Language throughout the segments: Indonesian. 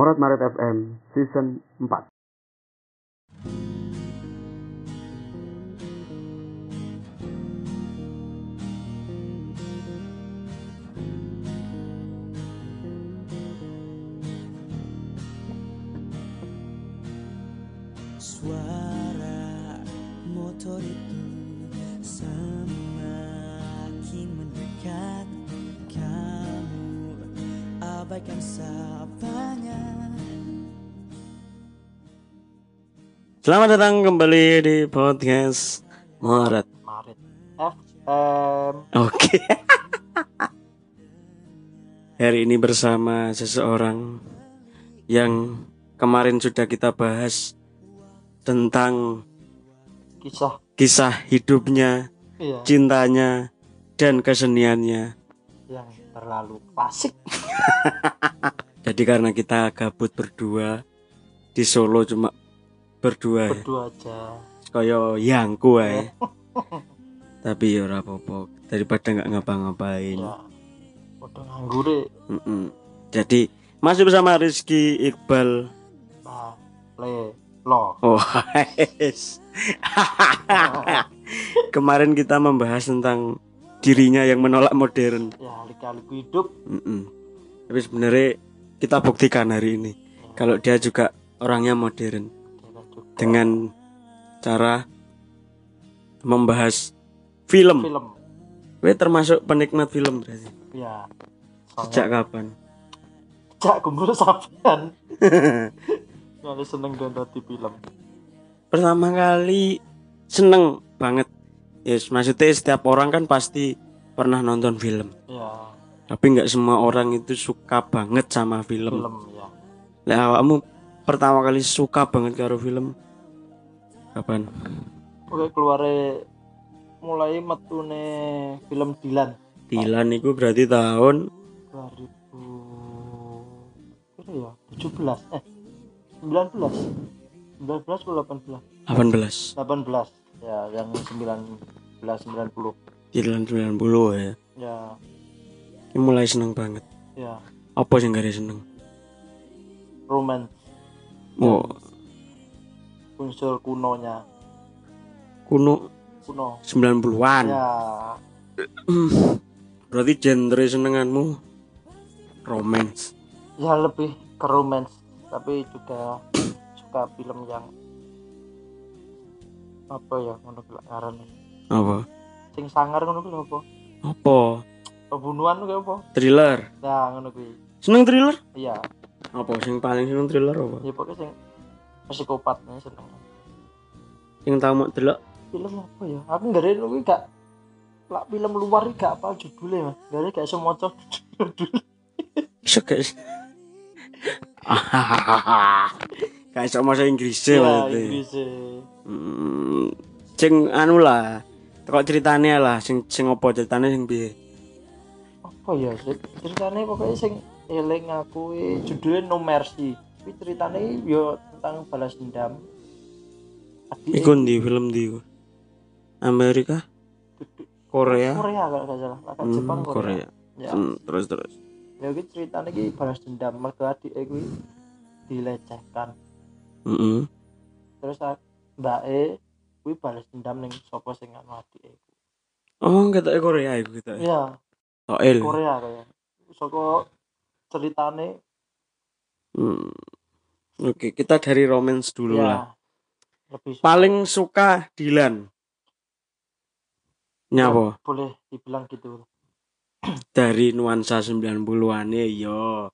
Morat Maret FM Season 4 Suara motor itu abaikan sapanya Selamat datang kembali di podcast Morat. Maret FM Oke. Hari ini bersama seseorang yang kemarin sudah kita bahas tentang kisah kisah hidupnya, iya cintanya, dan keseniannya. yang terlalu klasik Jadi karena kita gabut berdua di Solo cuma berdua ya. berdua aja Kaya yangku ae. Tapi ya ora apa-apa daripada nggak ngapa-ngapain. ya udah nganggur deh Mm-mm. Jadi masih bersama Rizky Iqbal. nah le lo Oh. Kemarin kita membahas tentang dirinya yang menolak modern. ya lika-liku hidup Mm-mm. Tapi sebenarnya kita buktikan hari ini kalau dia juga orangnya modern juga dengan cara membahas film. film Gue termasuk penikmat film berarti. ya Sejak soalnya kapan? sejak kumpul sampean Nggak seneng di film pertama kali seneng banget yes maksudnya setiap orang kan pasti pernah nonton film. Ya tapi nggak semua orang itu suka banget sama film, film ya Lah awakmu pertama kali suka banget karo film? Kapan? Oke keluar mulai metune film Dilan. Dilan itu berarti tahun? 2000 kira ya? 17 eh 19 19 atau 18 18 18 ya yang 19 90 Dilan 90 ya. Ya. Ini mulai seneng banget. Ya. Apa sih gak ada seneng? Romance. Oh unsur kunonya. Kuno. Kuno. 90-an ya. Berarti genre senenganmu romance. Ya lebih ke romance. Tapi juga suka film yang apa ya ngono kuwi ngaran apa? Sing sangar ngono kuwi apa? Apa? Pembunuhan kuwi apa? Thriller. Ya ngono kuwi seneng thriller? Iya. Apa sing paling seneng thriller apa? Ya pokoknya sing psikopatnya seneng. Sing tau mau delok. Film apa ya? Aku nggak ada kuwi gak lah film luar gak apa judulnya mas. Gak ada gak semua judul. Iso guys Gak iso bahasa Inggris ya berarti. Inggris. Hmm, sing anu lah. Kok ceritanya lah sing sing apa ceritanya sing piye? apa ya cer- ceritanya pokoknya sing eling aku e, judulnya No Mercy tapi ceritanya yo tentang balas dendam Adik Iku di film di Amerika, Korea, Korea kalau gak salah agak Hmm, Jepang Korea, Korea. ya Hmm, terus terus. ya iki ceritanya iki balas dendam mergo adik kuwi dilecehkan Heeh. terus a- mbak E kuwi balas dendam ning sapa sing anu adik Oh, kata Korea iku kita. ya Soel. Korea kayak saka ceritane Hmm. Oke, kita dari romance dulu ya lah. lebih suka- Paling suka Dilan. Nyapa? boleh dibilang gitu Dari nuansa 90-an yo.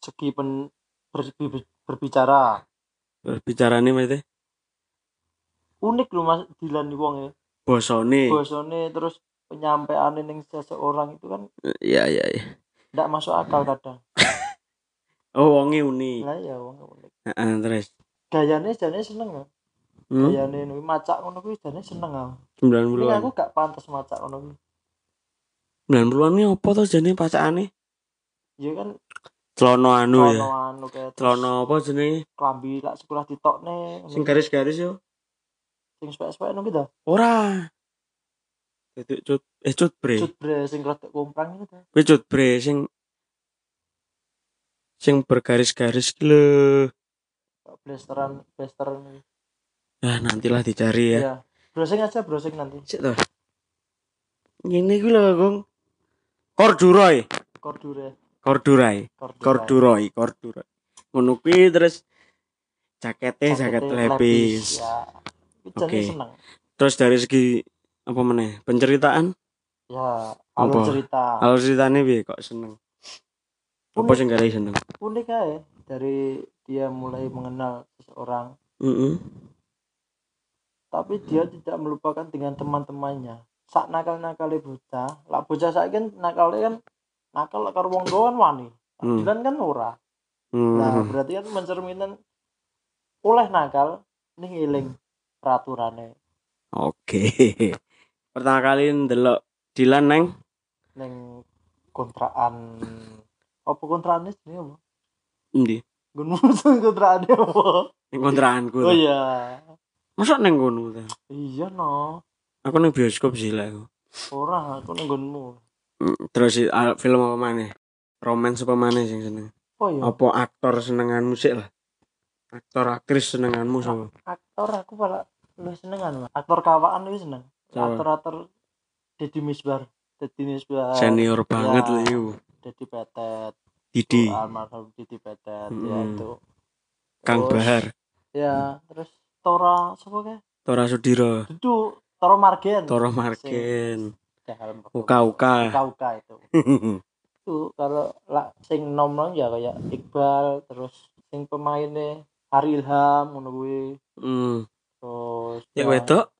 segi pen, ber- ber- berbicara Berbicarane maksudnya unik loh mas Dilan nih wong ya bosone. bosone terus penyampaian ning seseorang itu kan Iya, iya, iya. tidak masuk akal kadang Oh, wonge unik. lah ya wong unik Heeh, terus. gayane jane seneng ya Hmm? gayane kuwi macak ngono kuwi jane seneng ah 90-an. ini aku gak pantas macak ngono kuwi 90-an ini apa tuh jenenge pacakane? ya kan Celana anu ya. celana anu kayak Celana apa jenenge? klambi lak sekolah ditokne Sing garis-garis yo. sing spek-spek ngono gitu Ora. Duduk cut eh cut bre. cut bre sing rada komprang itu ta Kuwi cut bre sing Sing bergaris-garis ki lho. blasteran blasteran Nah, nantilah dicari ya. ya browsing aja browsing nanti Sik to. Ngene ku lho, Gong. Corduroy, kordure corduroy, corduroy, corduroy. Ngono kuwi terus jaketnya jaket lepis. ya Oke. seneng Terus dari segi apa meneh? Penceritaan? ya Apa? alur cerita Alur ceritanya piye kok seneng? Apa Unik. sing gak seneng? unik aja dari dia mulai mengenal seseorang Heeh. tapi dia tidak melupakan dengan teman-temannya sak nakal nakal bocah lah bocah saya kan nakalnya kan nakal karo wong kan wani Hmm. Dilan kan ora Hmm. nah berarti kan mencerminkan oleh nakal nih eling peraturannya Oke. Pertama kali ndelok Dilan neng neng kontrakan apa kontrakan ini apa endi? gunung kontrakan apa Ning kontrakanku. oh iya Masa neng kono ta? iya no Aku neng bioskop sih lah aku. ora aku neng gunung Mm, Terus si- ah, film apa maneh? Romance apa maneh sing seneng? oh iya Apa aktor senenganmu sih lah? Aktor aktris senenganmu sapa? aktor aku malah lu senengan aktor kawaan lu seneng Siapa? aktor aktor Deddy Misbar Deddy Misbar Senior banget Ya. lah iku. Deddy Petet Didi, almarhum Deddy Petet ya Mm-mm. itu Kang Terus, Bahar, ya terus Tora siapa ke Tora Sudiro, itu Tora Margen Toro Margen, Jalan Uka Uka. Uka itu itu kalau lah sing nom nom ya kayak Iqbal terus sing pemainnya Ari Ilham ngono kuwi Hmm. terus Ya wedok,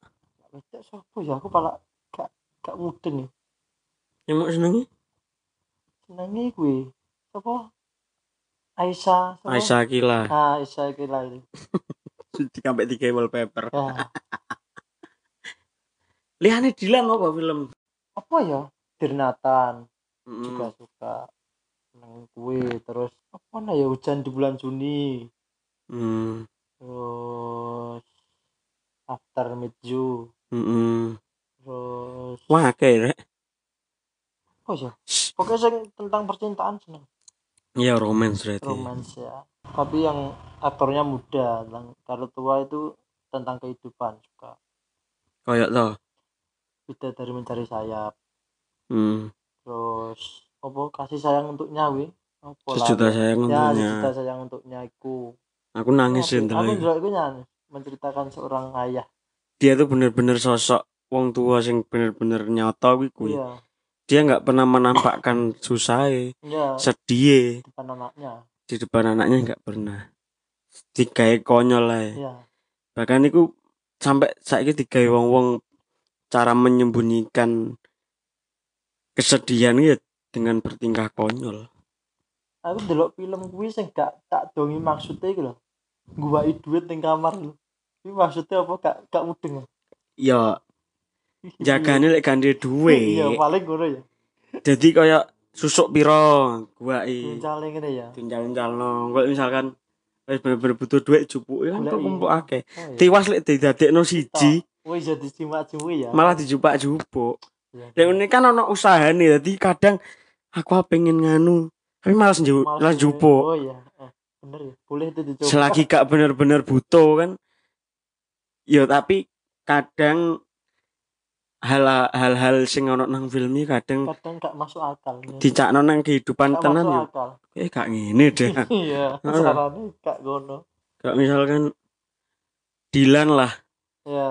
wedok sapa ya aku pala gak gak mudeng nih yang mau senengi? senenge kuwi sapa Aisyah sapa? Aisyah Kila. ah Aisyah kira itu Sampai tiga wallpaper. ya Liane Dilan apa film? Apa ya Dirnatan Mm. juga suka seneng kuwi terus apa nah ya hujan di bulan Juni Hmm. terus After Meet You Mm-mm. terus Wah, kayak apa ya pokoknya sing tentang percintaan seneng Iya romance berarti. romance ya tapi yang aktornya muda yang kalau tua itu tentang kehidupan suka Kayak to. Beda dari mencari sayap Hmm. terus apa kasih sayang untuk nyawi apa lah Sejuta sayang ya untuknya. sejuta sayang untuknya iku Aku nangis aku ndelok. juga itu nyanyi menceritakan seorang ayah Dia tuh bener-bener sosok wong tua sing bener-bener nyata kuwi kuwi. iya Dia nggak pernah menampakkan susah, iya sedih depan anaknya di depan anaknya nggak pernah. Digawe konyol lah. iya Bahkan itu sampai saiki digawe wong-wong cara menyembunyikan kesedihan ya dengan bertingkah konyol. aku delok film kuwi sing gak tak dongi maksudnya iku lho nguwai duit ning kamar lho ini maksudnya apa gak gak mudeng Ya jagane lek gandhe duwe. iya paling ngono ya Jadi kaya susuk piro gua i. Tuncale ngene ya Tunjal-tunjalno. Kok misalkan wis bener-bener butuh duit jupuke kan Goleki. kok kumpul akeh. oh, iya. Tiwas lek didadekno siji wis jadi simak ya malah dijupak-jupuk. Iya. Lek ngene kan ana usahane dadi kadang aku pengen nganu tapi malas Males malas ini. jupuk. oh iya Eh, bener ya boleh itu dicoba Selagi gak bener-bener butuh kan. Ya tapi kadang hal hal-hal sing ono nang film iki kadang kadang gak masuk akal ya. dicakno nang kehidupan Gak tenan yo. akal Eh gak ngene deh. iya Heeh. caranya gak ngono Kayak misalkan Dilan lah. Ya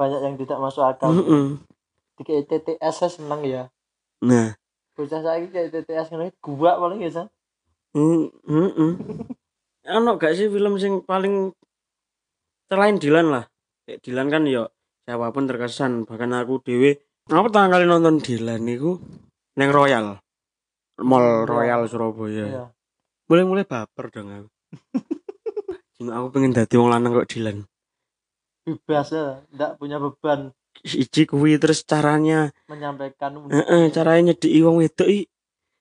banyak yang tidak masuk akal Heeh. di kayak TTS saya seneng ya Nah, bocah saya kayak TTS ngene gua paling ya San. mm, heeh. Ono gak sih film sing paling selain Dilan lah. Kayak Dilan kan yo siapa pun terkesan bahkan aku dewe aku pertama kali nonton Dilan niku neng Royal Mall. Royal Surabaya. Iya. Mulai mulai baper dong aku. Cuma aku pengen dadi wong lanang kok Dilan. Bebas ya ndak punya beban Iji kuwi terus caranya, menyampaikan heeh, caranya nyediki wong wedok i.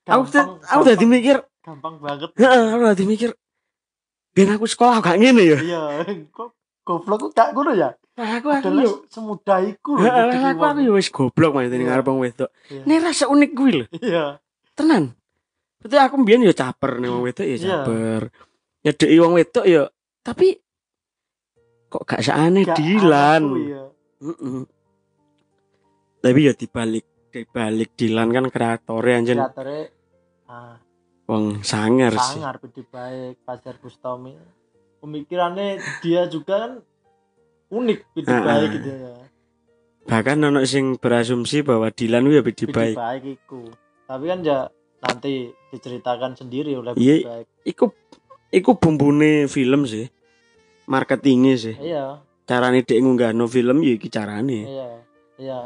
Aku gampang, aku dadi gampang- mikir, gampang banget heeh, aku dadi mikir biar aku sekolah gak ngene ya. iya kok goblok gak ngono ya Lah aku aku yo semudah iku lho lah aku aku yo wis goblok maksudnya Iya. ngarep wong wedok. Iya. Ini rasa unik kuwi lho, iya tenan. Berarti aku mbiyen ya caper nih wong wedok ya Iya. caper. Dek wong wedok ya tapi kok gak seaneh Gak Dilan. aku ya. Heeh. Tapi ya dibalik dibalik Dilan kan kreatornya anjen Kreatornya ah, wong sangar sih. sangar budi baik Fajar Bustami pemikirannya dia juga kan unik budi Ah, baik ah. gitu ya Bahkan ono sing berasumsi bahwa Dilan ya budi baik. baik iku tapi kan ya nanti diceritakan sendiri oleh Iya. budi baik Iku iku bumbune film sih. Marketingnya sih. iya Carane dhek ngunggahno film ya iki carane. iya iya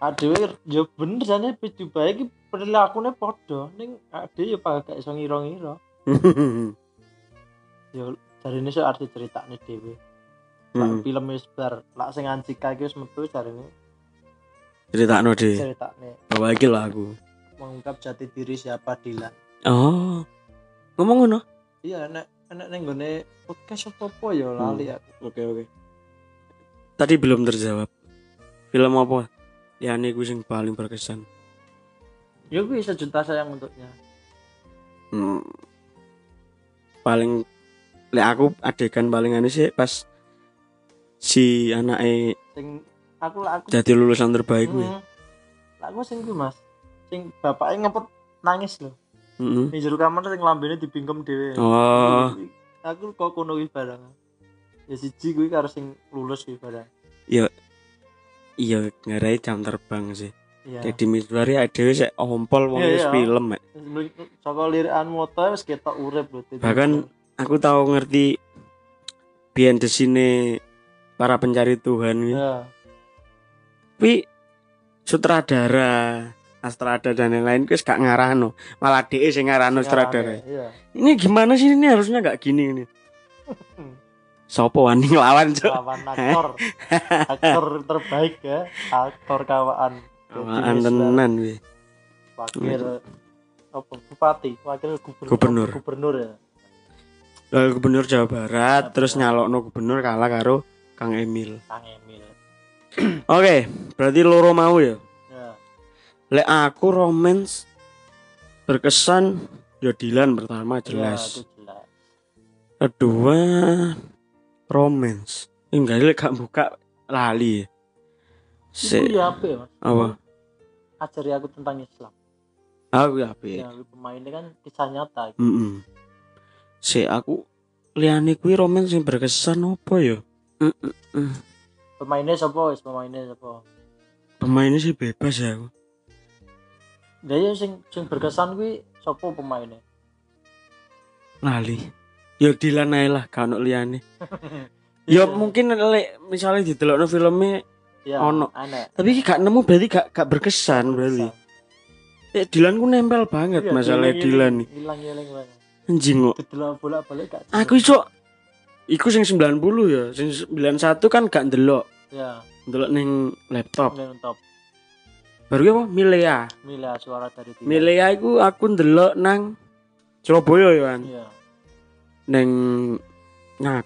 adewe ya bener jane budi baik iki perilakunya podo ning ade ya pakai gak iso ngira-ngira ya dari ini arti cerita nih dewe Hmm. Lah film wis bar lak sing anjika iki wis metu jarine Critakno deh. ceritane Bahwa iki lho aku. mengungkap jati diri siapa Dilan Oh. Ngomong ngono. iya enek enek ning gone podcast apa apa ya lali aku Oke oke. Tadi belum terjawab. Film apa? Ya ini gue sing paling berkesan. ya gue sejuta sayang untuknya Hmm. Paling lek aku adegan paling aneh sih pas si anaknya sing aku lah aku jadi lulusan terbaik gue. Hmm. lah aku sing gue mas sing bapaknya ngempet nangis loh Heeh. di jero kamar sing lambene dibingkem dhewe Oh, aku kok kono kuwi barang ya siji kuwi karo sing lulus kuwi barang iya ngarai jam terbang sih. iya Jadi Misbari dhewe sik ompol wong Iya, wis iya. film. Mek. saka lirikan moto wis ketok urip lho Bahkan aku tahu ngerti the scene para pencari Tuhan gitu. ya Tapi sutradara, Astrada dan lain-lain wis gak ngarano. Malah DE sing ngarano sutradara. iya Ini gimana sih ini harusnya gak gini ini. Sopo wani nglawan, Cuk? lawan aktor aktor terbaik ya aktor kawaan Awaan tenan wi. wakil apa bupati wakil gubernur Gubernur. gubernur ya Lalu gubernur Jawa Barat Jawa terus nyalokno gubernur kalah karo Kang Emil. Kang Emil Oke, berarti loro mau ya. Ya Lek aku romance berkesan ya Dilan pertama ya, jelas. jelas Kedua romance. Enggak lek gak buka lali. Si ya apa ya mas apa? ajari aku tentang Islam Aku ya apik. ya pemainnya kan kisah nyata Heeh. Si aku liyane kuwi romance sing berkesan apa ya? Mm-mm. pemainnya siapa pemainnya siapa Pemainnya sih bebas ya aku. Dia ya sing sing berkesan kuwi siapa pemainnya Lali. Ya Dilan ae lah gak ono liyane. Ya Iya. mungkin lek misalnya didelokno filmnya ya, ono. aneh tapi iki gak nemu berarti gak gak berkesan berarti. Eh Dilan ku nempel banget Iya, masalah Dilan nih. hilang hilang banget Anjing kok. Didelok bolak-balik gak Aku iso iku sing 90 ya, sing 91 kan gak ndelok. ya Ndelok ning laptop. Milea top Baru apa? Milea. Milea suara dari Dilan Milea iku aku ndelok nang Surabaya ya kan. iya Neng ngak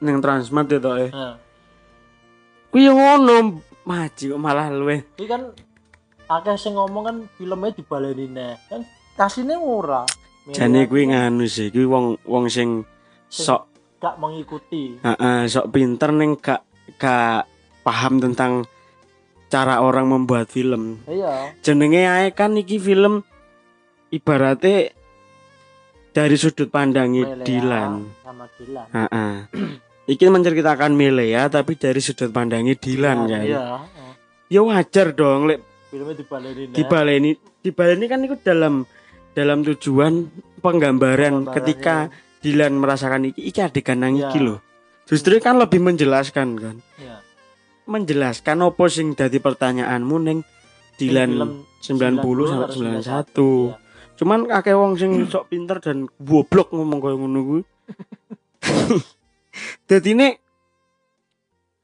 neng Transmart itu eh. nah Kuwi ngono maji kok malah luwe. ini kan akeh sing ngomong kan filmnya dibaleni neh kan kasihnya murah Jane kuwi nganu sih, kuwi wong wong sing sok gak mengikuti Heeh, sok pinter neng gak gak paham tentang cara orang membuat film. iya Jenenge ae kan iki film ibaratnya dari sudut pandangnya Milea Dilan. sama Dilan Heeh. Iki menceritakan Milea tapi dari sudut pandangnya Dilan kan. iya Ya wajar dong lek filmnya dibaleni dibaleni dibaleni kan itu dalam dalam tujuan penggambaran Penggambaran, ketika Dilan merasakan iki iki adegan nang iki Iya. lho. Justru kan lebih menjelaskan kan. iya menjelaskan apa sing dadi pertanyaanmu neng Dilan Film 90 sampai 91. Cuman akeh wong sing sok pinter dan goblok ngomong koyo ngono kuwi. Dadi nek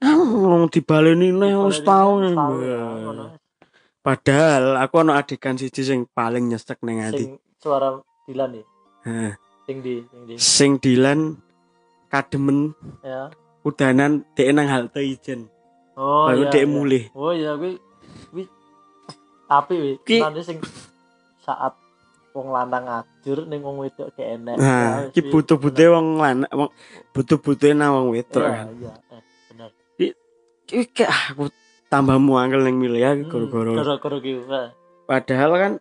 wong dibaleni neh wis tau. ya, Padahal aku ono adegan siji sing paling nyesek ning ati. suara Dilan nih Heeh. sing di sing di Sing Dilan kademen ya udanan dhek nang halte ijen. Oh Baru iya, dhek iya. oh iya kuwi kuwi tapi wi Ki- nanti sing saat wong lanang ajur ning wong wedok gak enek. Nah, Ya, iki wis, butuh-butuh wong lanang wong butuh-butuh nang wong wedok Iya, kan. iya. Eh, bener. Iki kayak aku tambah muangkel ning milih ya Hmm, gara-gara. Gara-gara ki. Padahal kan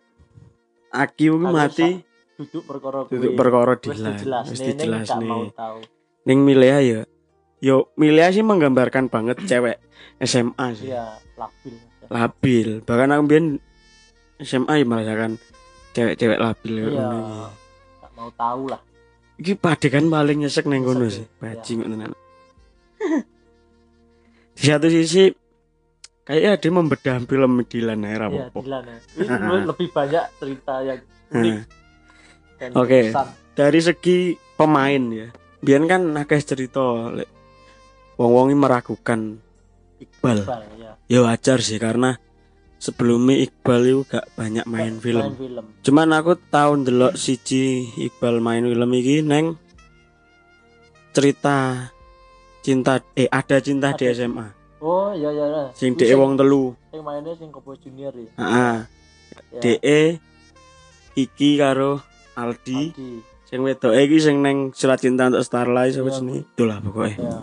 Aki mati Duduk perkara duduk kuwi. perkara Wis dilan. dijelas Wis dijelas nih. Ning milih ya. Yo milih sih menggambarkan banget cewek SMA sih. Iya, labil. Labil. Bahkan aku biyen SMA ya merasakan cewek-cewek labil Iya. Gak mau tahu lah. Iki padekan paling nyesek ning kono sih. ya. Bajing tenan. Di satu sisi kayaknya dia membedah film Dilan ya Iya, apa-apa. Dilan ya. Ini lebih banyak cerita yang unik Nah, Oke. berkesan. dari segi pemain ya. Biar kan akeh cerita lek wong-wong ini meragukan Iqbal. Iqbal, ya. Ya wajar sih karena sebelumnya Iqbal itu gak banyak main film. Main film. Cuman aku tahu ndelok siji Iqbal main film iki neng cerita cinta eh ada cinta di Ada. SMA. Oh, iya iya. iya. Sing DE wong telu. sing mainnya sing Kobo Junior ya. Heeh. Ya, DE iki karo Aldi. Aldi. Sing wedoke iki sing neng surat cinta untuk Starlight sapa Iya. jenenge? Itulah pokoknya. Ya.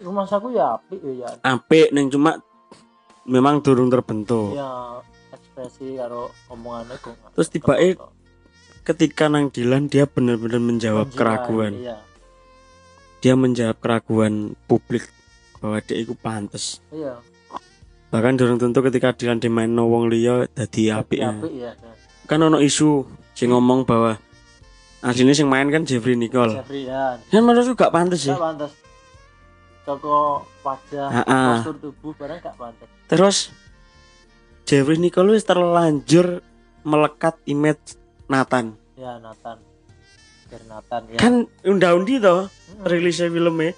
Rumah saku ya apik ya. Apik neng cuma memang durung terbentuk. Ya ekspresi karo omongannya kok. Terus tiba-tiba ketok-tok. Ketika nang Dilan dia benar-benar menjawab Menjiwai, keraguan. Iya. Dia menjawab keraguan publik bahwa dia itu pantes. Iya. Bahkan durung tentu ketika Dilan dimain wong liya dadi apik. ya. Apik ya. Kan ono isu sing ngomong bahwa aslinya sing main kan Jeffrey Nicole. Jeffrey ya. Kan menurutku gak pantes sih. Gak pantas. Toko wajah, postur tubuh barang gak pantas. Terus Jeffrey Nicole wis terlanjur melekat image Nathan. Ya Nathan. Biar Nathan ya. Kan unda-undi toh Hmm. rilisnya filmnya.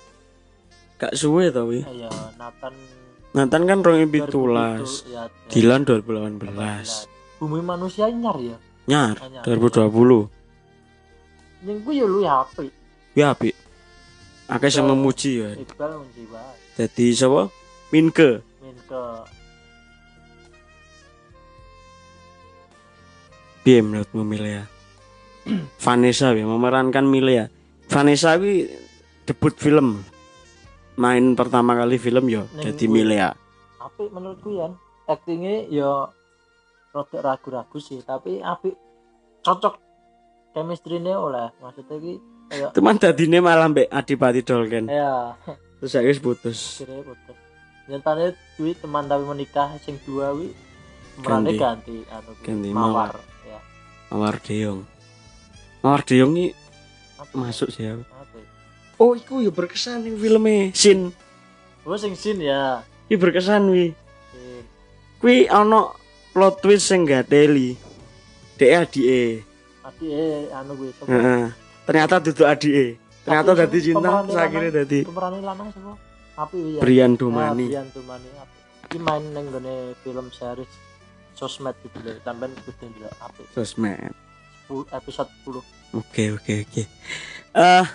Gak suwe toh wi. Ya Nathan Nathan kan 2017. 2017, ya, ya. Dilan 2018. Bumi manusia nyar ya. Nyar Anyar. 2020. Yang gue ya lu ya apik. Ya apik. Akeh sing memuji ya. Iqbal menjiwa. Jadi sapa? Minke. Min ke Piye menurutmu Milea? Vanessa ya memerankan Milea. Vanessa wi debut film. Main pertama kali film yo jadi gue. Milea. apik menurutku ya. Aktingnya ya rada ragu-ragu sih, tapi apik cocok chemistry-nya oleh maksudnya ki kayak Teman dadine malah mbek Adipati Dolken. ya Terus saya wis putus. kira putus nyatanya kuwi teman tapi menikah sing dua wi pemerannya ganti anu kuwi, Ganti mawar ya Mawar Deong. Mawar Deong ini Apa? masuk sih ya? Oh, iku ya berkesan ning filmnya Sin. oh sing sin ya Iki berkesan wi. Kuwi ana plot twist sing gateli. Dek adike. Adi eh anu gue sapa Heeh. Ternyata duduk adike. Ternyata dadi cinta, pemeran terus akhirnya dadi pemerannya lanang sapa api ya Brian Ah, Domani. Brian Domani api iki main neng gone film series sosmed gitu loh tambahan gede dulu api Sosmed. 10 episode 10 Oke, oke, oke. Eh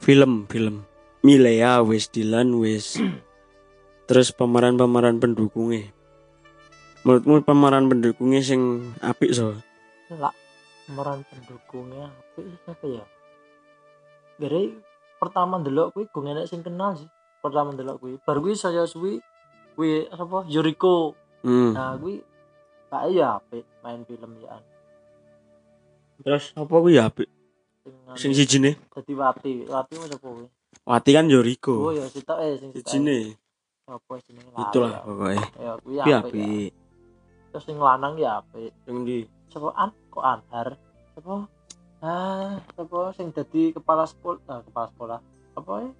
film, film. Milea wis Dilan wis. Terus pemeran-pemeran pendukungnya. Menurutmu pemeran pendukungnya sing apik so? lah pemeran pendukungnya apa siapa ya dari pertama delok kuwi gue enek sing kenal sih pertama delok kuwi baru kuwi saya suwi kuwi apa Yuriko Hmm. nah kuwi pak ya apik main film ya Terus apa kuwi ya apik? Sing sing sijine? dadi wati wati mas apa kuwi Wati kan oh Yoriko. ya sitok eh sing sitok Sijine. apa jenenge lali Itulah ya. pokoknya. ya kuwi Kuwi apik ya. terus sing lanang ya apik Sing di sapa an? Kok anhar? Apa ah apa sing dadi kepala sekolah ah, kepala sekolah. Apa ya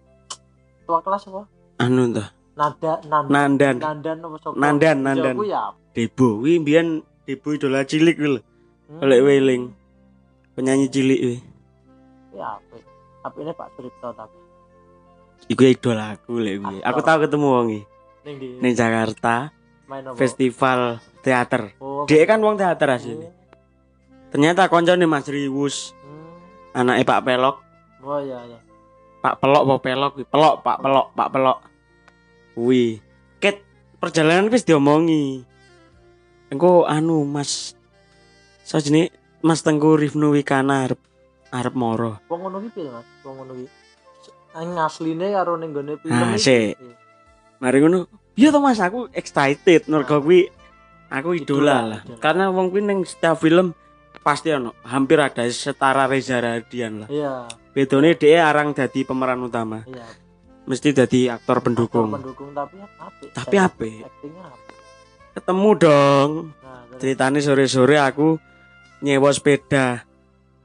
tua kelas apa? Anu ta? nada nanda. Nandan. nandan apa sapa? Nandan, Nandan. kuwi ya Debo. Kuwi mbiyen Debo idola cilik kuwi hmm, Oleh Weling. Penyanyi cilik kuwi. ya apik apiknya Pak Suripto tapi. Iku idola aku lek kuwi. Aku tahu ketemu wong iki. Ning Jakarta. Main apa? Festival teater. oh, Dia kan wong teater asli. Ternyata koncone Mas Riwus, hmm. anaknya Pak Pelok, oh ya ya Pak Pelok apa Pelok? Pelok, Pak Pelok, Pak Pelok. Kuwi. Ket perjalanan wis diomongi. Engko anu Mas sajene Mas Tengku Rifnu Wikana arep arep moro. Wong ngono ki piye, Mas? Wong ngono ki. Ning asline karo ning gone film Ah, iki. sik. Mari ngono. Iya to Mas, aku excited mergo kuwi aku idola lah. Karena wong kuwi ning setiap film pasti ono hampir ada setara Reza Radian lah. Iya, Bedone dia arang dadi pemeran utama, iya. mesti dadi aktor pendukung. Aktor pendukung tapi apik. Tapi apik. Apik. Ketemu dong. Nah, Ceritane sore-sore aku nyewa sepeda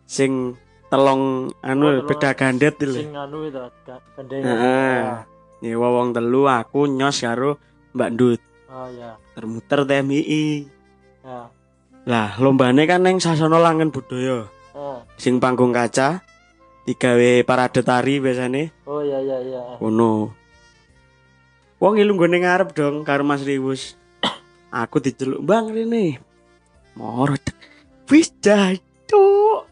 sing telong anu Oh, sepeda gandet itu. sing anu itu ga- gandengan. Heeh. Ya. Nyewa wong telu aku nyos karo Mbak Ndut Oh iya. termuter TMI. Ya. Lah, lombane kan neng Sasono Langen Budaya. Eh. Sing panggung kaca digawe parade tari biasane Oh iya iya iya. ngono. Wong ilu nggone ngarep dong karo Mas Riwus. Aku diceluk, "Bang rene." Moro. Dek. Wis jatuh.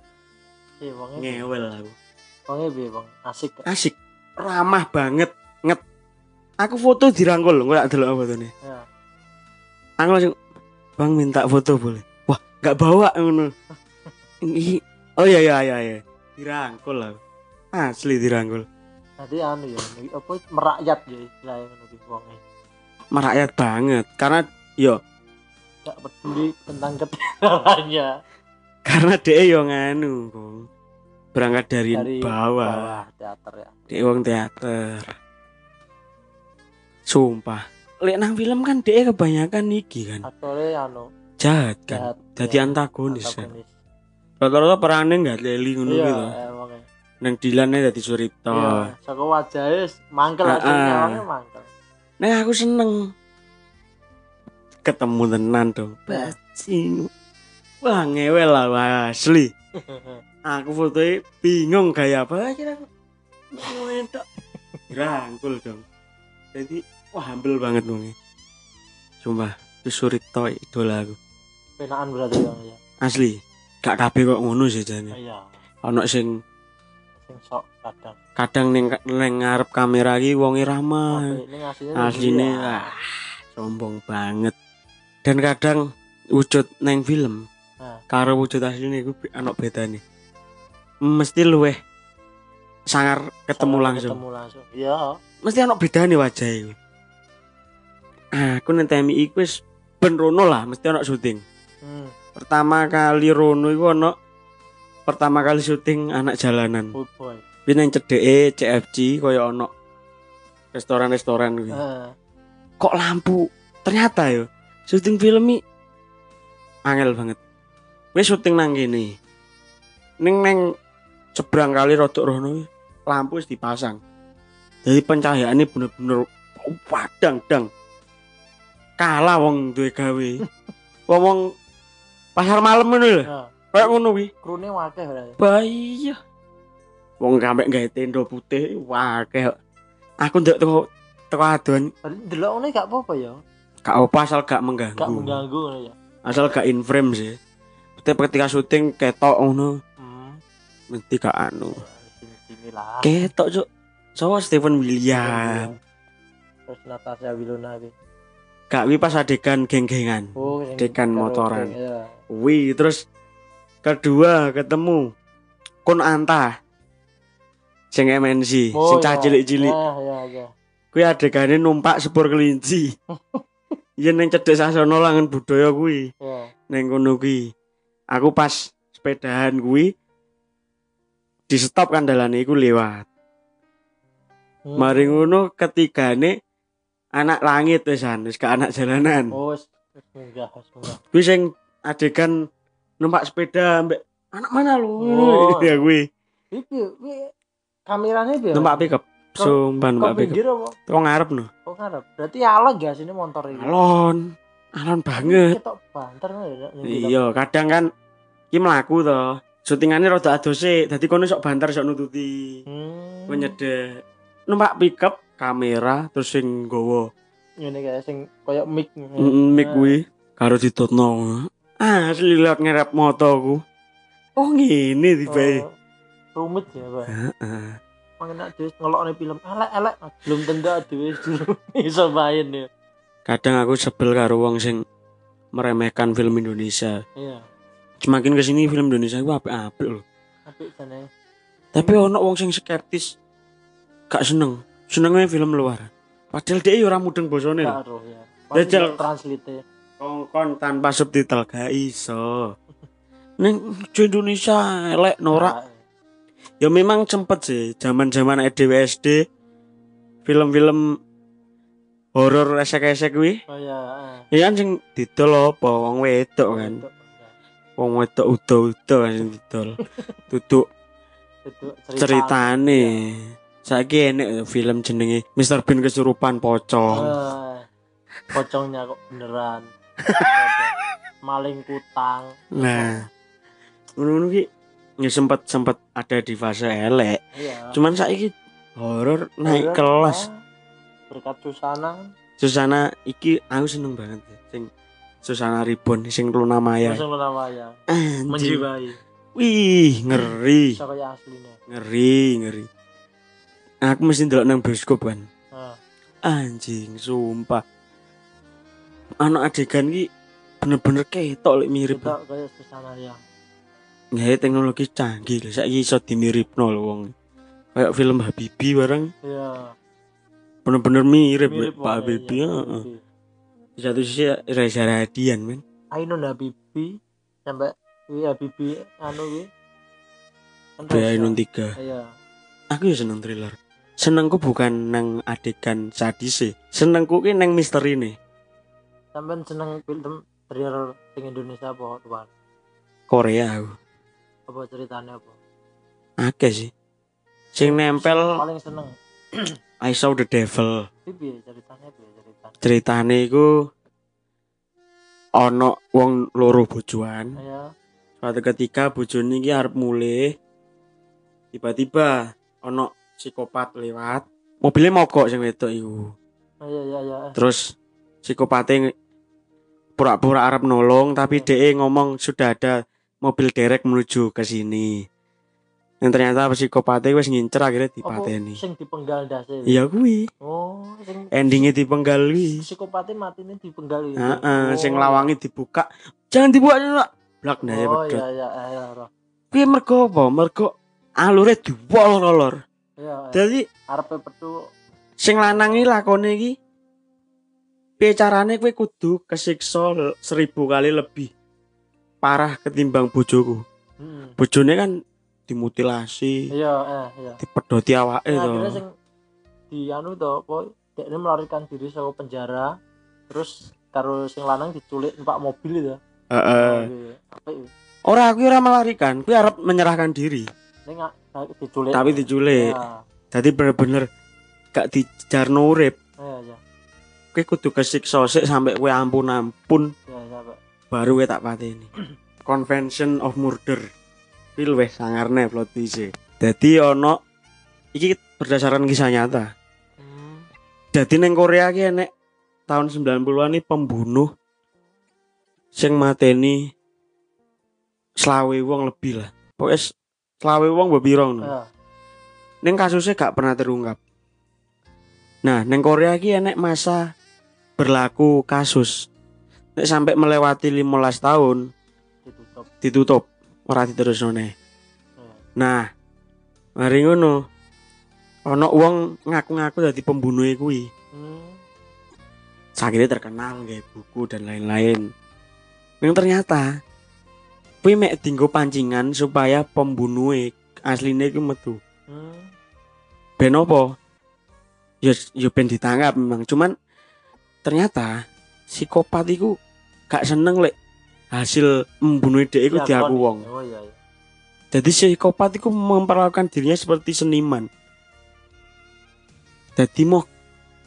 Iya, wongnya. Ngewel aku. Wongnya piye, Bang? Asik. gak? Asik, ramah banget, nget. Aku foto dirangkul, gue tak delok fotone. Ya. Aku langsung, "Bang minta foto boleh?" Nggak bawa ngono. Oh iya iya iya iya. Dirangkul lah. Asli dirangkul. Nanti anu ya, apa merakyat ya istilahnya ngono ki wonge. Merakyat banget karena yo Gak peduli tentang keterangannya karena dia yo nganu, Bang. Berangkat dari, dari bawah. teater ya. Dia wong teater. Sumpah. Lek nang film kan dia kebanyakan iki kan. Aktornya anu Jahat kan. jahat. Jadi ya, antagonis kan. antagonis. Rata-rata perannya nggak leli ngono Iya, gitu. emangnya. Nang Dilane dadi Suripto. Iya, saka wajahnya mangkel Ah, aslinya ah. orangnya mangkel. Nah aku seneng ketemu tenan dong. Bajing. Wah ngewel lah wah, asli. Aku fotonya bingung gaya apa kira aku. Wedok. Rangkul dong. Jadi wah humble banget dong. Sumpah, itu Suripto idola aku. Penaan berarti ya. Asli. Gak kabeh kok ngono sih jane. Iya, Ono sing sing sok kadang. kadang ning ning ngarep kamera iki wonge ramah. Apik, ini aslinya asline ah, sombong banget dan kadang wujud neng film Nah. karo wujud asline iku ana bedane mesti luweh sangar ketemu Sama langsung Ketemu langsung. Iya. mesti ana bedane wajah iku aku nang TMI iku wis ben rono lah mesti ana syuting Hmm. pertama kali rono iku ana pertama kali syuting anak jalanan. Good boy. nang cedeke CFC kaya ana restoran-restoran kuwi. Eh, kok lampu? Ternyata yo syuting film ini angel banget. Wis syuting nang kene. Ning neng seberang kali rodok rono lampu wis dipasang. Jadi pencahayaannya bener-bener padang dang kalah wong duwe gawe. Wong wong pasar malam ngono lho ya. kayak ngono kuwi Krune wakeh berarti. bahaya wong sampe gawe tenda putih kayak aku ndak teko teko adon delok ngene gak apa-apa ya. gak apa asal gak mengganggu Gak mengganggu ngono ya. asal gak in frame sih Tapi ketika syuting ketok ngono Hmm. mesti gak anu ketok cuk so Stephen William Terus Natasha Wilona iki. Gak wi pas adegan geng-gengan Oh, karaoke, motoran. Iya. wi terus kedua ketemu Kun Anta sing MNC Oh, sing iya. cah cilik-cilik iya, kuwi adegane numpak sepur kelinci yen ning cedek sasono langen budaya kuwi Iya. ning kono kuwi aku pas sepedahan kuwi di stop kan dalane iku lewat Hmm. mari ngono ketigane anak langit wisan wis gak anak jalanan. Oh, wis. Munggah, wis munggah. kuwi sing adegan numpak sepeda mbek anak mana lu Oh. ya kuwi. Iki iki kamerane piye? numpak pickup. Sumpah numpak pickup. kok ngarep no Kok ngarep? Berarti alon gak sini motor ini? alon. Alon banget. Ketok banter ya. iya kadang kan ki mlaku to. Syutingane rada adose. Dadi kono sok banter sok nututi. Hmm. Kowe nyedek numpak pickup kamera terus sing nggawa. Ngene kayak sing koyo mic. mm, mic kuwi. Karo ditutno. Ah asli lihat ngerep motoku oh ngene tibae. Oh, rumit ya, Pak. Heeh. Makanya dhewe ngelokne film. Elek-elek belum tentu dhewe dulu iso main ya. kadang aku sebel karo wong sing meremehkan film Indonesia. Iya. semakin ke sini film Indonesia itu apik-apik loh apik jane. Tapi ono wong sing skeptis. Gak seneng senengnya film luar. Padahal dia orang mudeng bosone lho. Gak roh ya translate kongkon tanpa subtitle gak iso. Neng Indonesia elek norak. Ya memang sempet sih zaman-zaman EDWSD film-film horor esek-esek kuwi. Oh ya ya kan sing didol apa? Wong wedok kan. Wong wedok udo-udo kan sing didol. Duduk ceritane saiki enek film jenenge Mr Bean kesurupan pocong. Eh, pocongnya kok beneran. Maling kutang. Nah ngono-ngono ki ya sempet sempet ada di fase elek. Iya. Cuman saiki horor naik Horor, kelas. ah, berkat Susana. Susana iki aku seneng banget ya. sing Susana Ribon sing Luna Maya langsung namanya anjing. Menjiwai. Wih ngeri. Ngeri ngeri aku mesti ndelok nang bioskop kan nah, anjing sumpah. Anak adegan ki bener-bener ketok lek mirip. Kita kayak Susana ya nggak teknologi canggih lho. Saiki iso dimiripno lho wong. Kayak film Habibie bareng. Iya. Bener-bener mirip, mirip Pak Habibie ya, heeh. di satu sisi Reza Radian men. Ainun Habibi sampai wi Habibi anu wi Be Reza. Ainun 3 iya. Aku ya seneng thriller senengku bukan nang adegan sadise. Senengku ki nang misteri nih sampai seneng film thriller sing Indonesia apa tuan Korea aku. Apa ceritanya apa? Akeh sih. Sing nempel paling seneng. I saw the devil. Piye ceritanya piye ceritanya ceritane iku ono wong loro bojoan. Ya suatu ketika bojone iki arep mulih. Tiba-tiba ono psikopat lewat mobilnya mogok sing wedok iku. Iya iya iya. Terus psikopatnya pura-pura arep nolong tapi DE ngomong sudah ada mobil derek menuju ke sini. Yang ternyata psikopatnya wis ngincer akhirnya apa dipateni. sing dipenggal dasi iya kuwi. Oh sing endingnya dipenggal kuwi. psikopatnya mati ini dipenggal ini Heeh, sing Oh. lawangi dibuka. Jangan dibuka dulu blak nah ya oh iya iya iya roh. kuwi mergo apa? Mergo alure diwol lor iya iya. dadi arepe petu sing lanang iki lakone iki piye carane kowe kudu kesiksa seribu kali lebih parah ketimbang bojoku? Hmm. bojone kan dimutilasi iya eh iya. dipedoti awake Nah, to. akhirnya sing di anu to apa dia melarikan diri saka penjara terus karo sing lanang diculik numpak mobil itu. Heeh. Apa itu ora aku ora melarikan kuwi arep menyerahkan diri. Ini nggak diculik. Tapi diculik. Ya. Dadi bener-bener gak dijarno urip iya iya kowe kudu kesiksa sik sampai kowe ampun ampun iya iya Pak. baru kowe tak pateni. Convention of Murder. Kuwi luwih sangarne plot twist dadi ono iki berdasarkan kisah nyata. Hmm. Jadi neng Korea ki enek tahun 90-an nih pembunuh sing mateni selawe wong lebih lah. Pokoknya selawe wong bebiro no. iya Neng kasusnya gak pernah terungkap. Nah, neng Korea ki enek masa berlaku kasus. Nek sampai melewati 15 tahun ditutup ditutup ora diterusno neh. Nah, mari ngono. Ono wong ngaku-ngaku dadi pembunuhe kuwi. hmm. akhirnya terkenal kayak buku dan lain-lain. Yang ternyata kuwi mek dinggo pancingan supaya pembunuhe asline iku metu. hmm. Ben apa? Ya ya ben ditangkap memang, cuman ternyata psikopat iku gak seneng lek hasil membunuh iku Iya, diaku kon. wong. oh iya iya Jadi psikopat iku memperlakukan dirinya seperti seniman. Jadi mau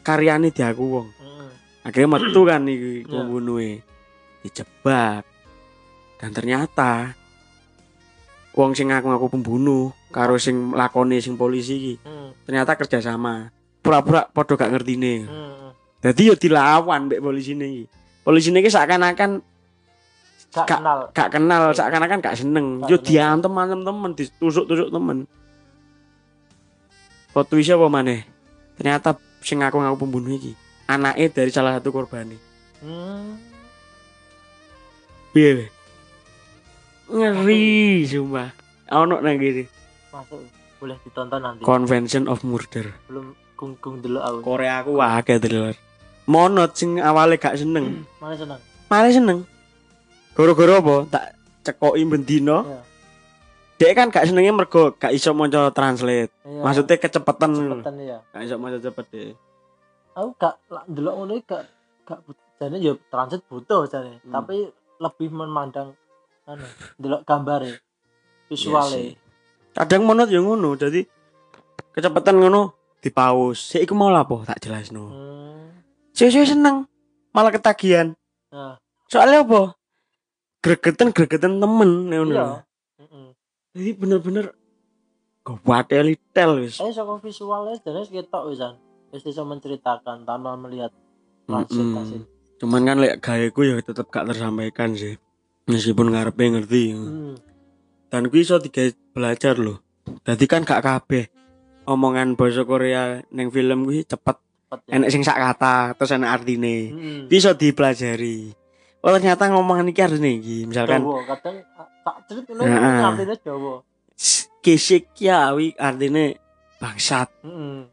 karyane diaku wong. hmm. akhirnya metu kan iki Iya. pembunuhnya dijebak dan ternyata wong sing ngaku ngaku pembunuh karo sing lakone sing polisi iki hmm. ternyata kerjasama. Pura-pura podo gak ngerti nih hmm. jadi yo dilawan mbek polisi iki. Polisi iki seakan-akan gak kenal. gak kenal seakan-akan gak seneng. Yo teman-teman ditusuk-tusuk temen. Plot twist apa maneh? Ternyata sing ngaku ngaku pembunuh iki anaknya dari salah satu korban hmm. Piye? Ngeri sumpah. Ono nang gini masuk boleh ditonton nanti. Convention of Murder. Belum gung dulu aku. Korea aku akeh thriller. Monot sing awalnya gak seneng. Mana senang malah seneng? Gara-gara apa? Tak cekoki bendino ya dia kan gak senengnya mergo gak iso maca translate. Iya. maksudnya kecepetan cepetan ya gak iso maca cepet deh aku gak delok ngono gak gak jane ya transit butuh jane. Hmm. tapi lebih memandang anu delok gambare Iya visuale sih. kadang monot ya ngono jadi kecepatan ngono di pause sik iku mau lapo tak jelasno hmm. Sesuai seneng malah ketagihan nah soalnya apa gregetan gregetan temen ngono iya Heeh. jadi bener-bener gawat tel wis Eh saka visualnya jenis ketok wisan. Wis iso menceritakan tanpa melihat transit Mm-mm. transit. cuman kan lek gaweku ya tetep gak tersampaikan sih meskipun ngarepe ngerti Hmm. dan kuwi iso digawe belajar loh jadi kan gak kabeh omongan bahasa Korea neng film kuwi cepet Cepet ya. enek sing sak kata terus enek artine Hmm. bisa dipelajari oh ternyata ngomongan iki artine iki misalkan Jawa kadang ah, tak cerit Heeh. artinya Jawa. kesik ya wi artine bangsat Heeh.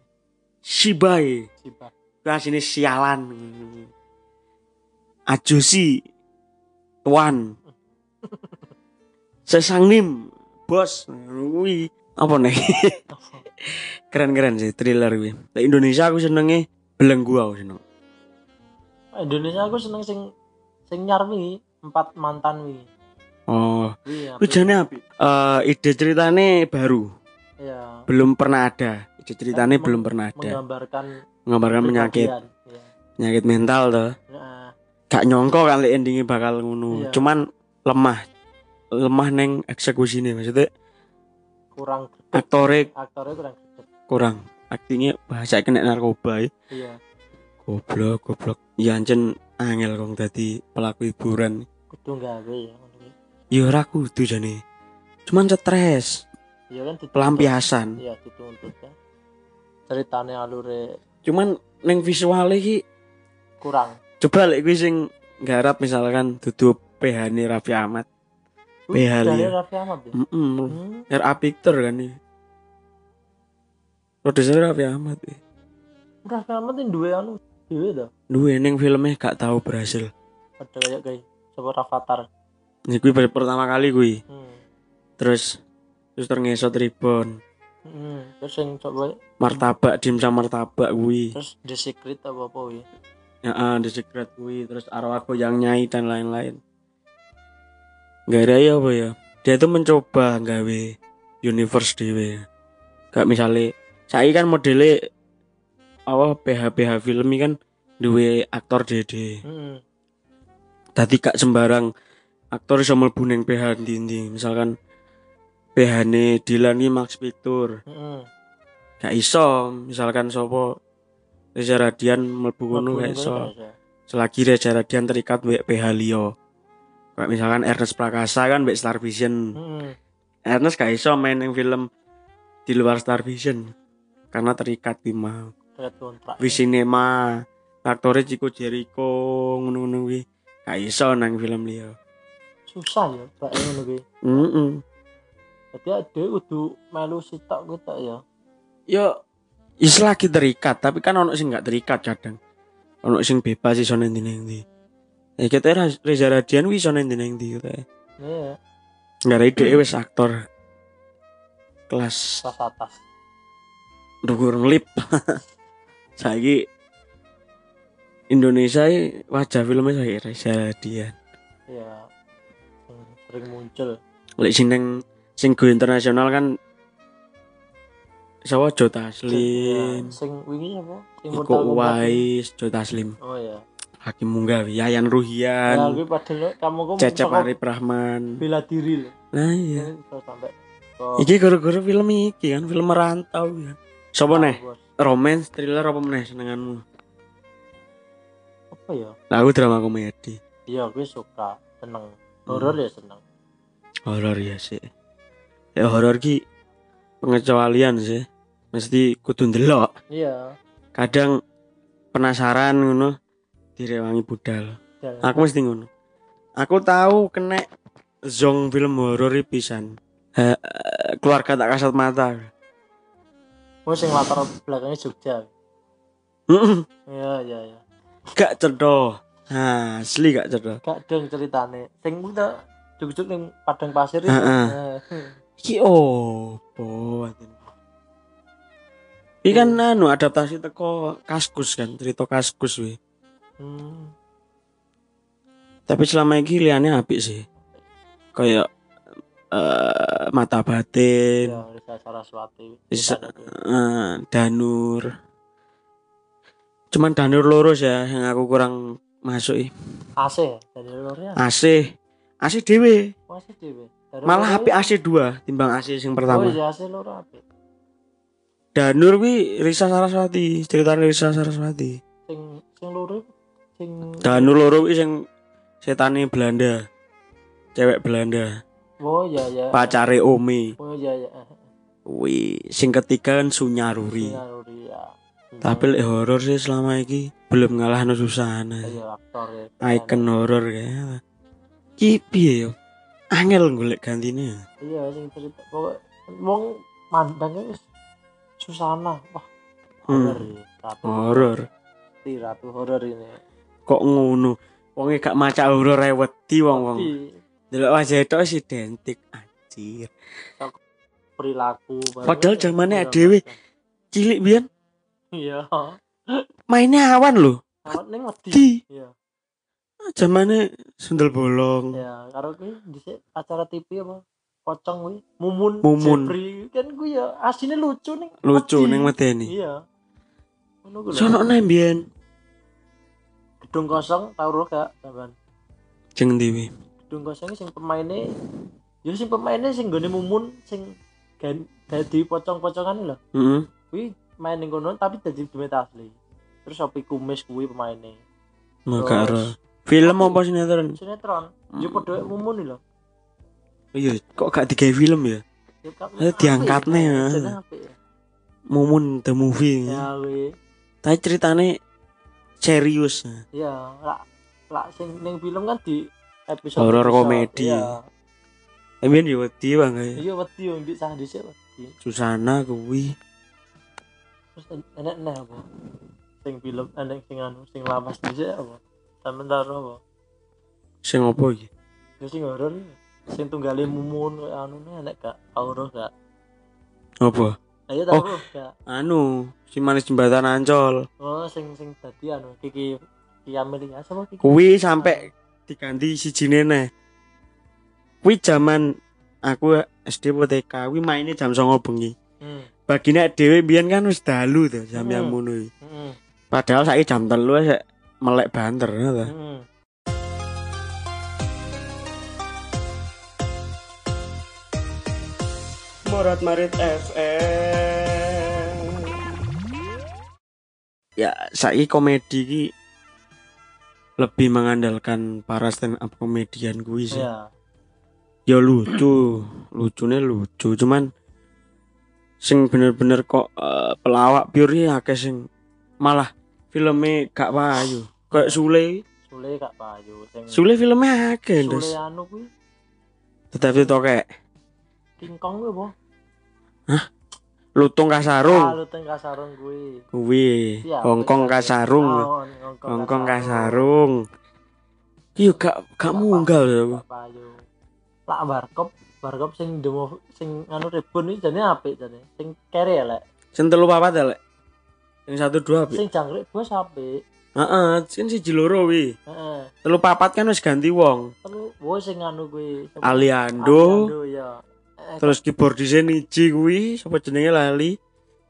shibai. Kuwi asine sialan ajusi tuan sesangnim bos kuwi apa nih keren-keren sih thriller kuwi Lek Indonesia aku senenge belenggu aku seneng Indonesia aku seneng sing sing nyar empat mantan wingi. oh Iya. Itu jane api. Eh, ide ceritane baru, Iya. belum pernah ada. Ide ceritane Meng- belum pernah ada. Menggambarkan Menggambarkan penyakit. Iya. penyakit mental tuh. Nah, Gak nyongko kan lek endingnya bakal ngono. Iya. Cuman lemah. Lemah neng eksekusinya maksudnya kurang aktore Aktornya kurang greget. kurang. Aktingnya bahasa kena narkoba ya. Iya. Goblok, goblok. Ya ancen angel kong dadi pelaku hiburan. Kudu gawe ya ngono kuwi. Ya ora kudu jane. Cuman stres, Iya kan dituntut. pelampiasan. Iya dituntut ya. Ceritane alure Cuman neng visualnya iki kurang. coba lek kuwi sing garap misalkan dudu PH ne Raffi Ahmad. PH Dari liya. Raffi Ahmad ya. Heeh. Hmm. RA Victor kan nih. Produser Raffi Ahmad. eh. Raffi Ahmad ini dua anu dhewe to. Duwe ning filmnya gak tahu berhasil. Ada kayak kayak coba Rafathar. Ini kuwi baru pertama kali kuwi. Hmm. Terus terus ngesot ribon. Hmm. Terus yang coba Martabak dimsum martabak kuwi. terus The Secret apa apa ya. Heeh, The Secret kuwi, terus arwah yang nyai dan lain-lain. Gara ya apa ya? Dia tuh mencoba gawe universe dhewe. Gak misalnya saya kan modelnya apa PH PH film ini kan duwe aktor dede. Hmm. Tadi gak sembarang aktor iso mlebu ning PH ndi Misalkan PH ne Dilan iki Max Victor. Hmm. Gak iso, misalkan sapa Reza Radian mlebu ngono gak iso. selagi Reza Radian terikat mbek PH Lio. Kayak misalkan Ernest Prakasa kan mbek Star Vision. Hmm. Ernest gak iso main yang film di luar Star Vision karena terikat di mau. Visinema, aktornya Chico Jericho ngono-ngono kuwi. Gak iso nang film Lio. Susah ya, Pak ngono kuwi. Heeh. Jadi ada kudu melu sitok kuwi tak ya. Yo is lagi terikat, tapi kan ono sing gak terikat kadang. Ono sing bebas iso nang ndi nang ndi. Ya kita Reza Radian nang ndi nang ndi gitu. Iya, Nggak ada ide wis aktor kelas kelas atas. dhuwur lip. Saiki Indonesia ini wajah filmnya saya Reza Radian. Iya. Sing sering muncul. Lek sing neng sing go internasional kan Sawa Jo Taslim, Iya, Sing wingi apa? Iko. Uwais, Jo Taslim, Oh iya. Hakim Munggawi, Yayan Ya, Ruhian, kuwi padahal kamu kok Cecep saka Arif Rahman. bela diri loh. Nah iya. Sampai Iki gara-gara film iki kan, film merantau kan. Sopo neh? Bos. Romance, thriller apa meneh senenganmu? Apa ya? Nah, aku drama komedi. Iya, gue suka, seneng. Horor ya seneng. Horor ya sih. Ya horor ki pengecualian sih. Mesti kudu ndelok. Iya. Kadang penasaran ngono direwangi budal. Dan Aku mesti ngono. Aku tahu kena zong film horor pisan. Eh, keluarga tak kasat mata. Oh sing latar belakangnya Jogja. Heeh. Iya iya iya. Gak cedho. Nah, asli gak cedho. Gak dong ceritane. Sing kita juk-juk ning padang pasir itu. Heeh. Eh, Iki opo? Iki kan anu adaptasi teko Kaskus kan, cerita Kaskus wi. Hmm. Tapi selama ini liane apik sih. Kayak eh mata batin, Ya, Risa Saraswati. Risa- eh, Danur. Cuman Danur lurus ya yang aku kurang masuk i. AC ya dari lornya. AC. AC dhewe. Dhewe. Dari Malah HP AC 2 timbang AC yang Oh pertama. iya AC loro apik. Danur wi Risa Saraswati, ceritanya Risa Saraswati. Sing sing loro sing Danur loro wi sing setane Belanda. Cewek Belanda, Oh iya iya. pacare Omi. Oh iya iya. Wi sing ketiga kan Sunyaruri. Sinaruri ya. Tapi lek horor sih selama ini belum ngalah no Susana. iya aktor ya. Icon horor kayak. Ki piye yo? Angel golek gantine. Iya sing cerita pokok wong mandangnya wis Susana. Wah, Hmm. horor ya. Ratu. Horor. Ratu horor ini. Kok ngono? Wonge gak maca horor ae wedi wong-wong. Delok wajah tok identik anjir. perilaku Padahal zamannya dhewe. Cilik biyen Iya. mainnya awan lho. Awak ning wedi. Di Iya. zamane sundel bolong. Ya, karo kuwi dhisik acara TV apa? Pocong kuwi, Mumun, Mumun. Jeffrey. kan kuwi ya asline lucu ning. Lucu ning medeni. Iya. Ngono kuwi. Sono nang biyen Gedung kosong tau roh gak sampean? jeng dewi. Gedung kosong sing pemainnya ya sing pemainnya sing gone Mumun sing gan dadi pocong-pocongan lho. Heeh. Kuwi main ning kono tapi dadi demit asli. Terus Sopi Kumis kuwi pemainnya. Maka Terus- Film apa sinetron? Sinetron. Yo padha Mumun lho. Iya, kok gak digawe film ya? Ya, Kak, diangkatnya, ya. Mumun the movie. Ya kuwi. Tapi ceritane serius. Ya, lak lak sing ning film kan di episode Horor komedi. Iya. Emien yo wedi bang kae. Iya wedi yo ndik sah dhisik wedi. Susana kuwi. Terus en- enek neh apa? Sing film enek sing anu sing lawas dhisik apa? Sampeyan tau apa? Sing apa iki? Ya sing horor sing tunggale mumun anu enek gak auro gak? Apa? Ayo tau Oh. roh gak? Anu, si manis jembatan Ancol. Oh sing sing dadi anu Kiki Kiki Amelia sapa Kiki? Kuwi sampai diganti sijine neh. Kuwi zaman aku SD apa TK, kuwi maine jam 09.00 bengi. Hmm. Bagine dhewe biyen kan wis dalu to jam Hmm. yang ngono. Hmm. Padahal saiki jam 3 wis melek banter ngono. Hmm. Morat Marit FM. Ya, saiki komedi iki lebih mengandalkan para stand up komedian kuwi sih. Ya. Ya lucu, lucune lucu, cuman sing bener-bener kok eh, pelawak pure iki akeh sing malah filmnya gak payu. Kayak Sule, Sule gak payu sing Sule filmnya akeh, Sule anu kuwi Tetapi to kayak King Kong kuwi apa? Lutung Ah, Kasarung. Luteng Kasarung kuwi. Kuwi, Iya, Hongkong Kasarung. Oh, Hongkong Kasarung. Iya gak gak. Gak payu. Lak warkop, warkop sing demo sing anu rebon iki jane apik jane. Sing kere ya lek. Sing telu papat ya, Lek. Sing satu dua apik. Sing jangkrik bos apik. Heeh, sing siji loro wi. Heeh. Telu papat kan wis ganti wong. Terus wo sing anu kuwi. Aliando, Aliando ya. Terus keyboardise Niji kuwi, sapa jenenge lali.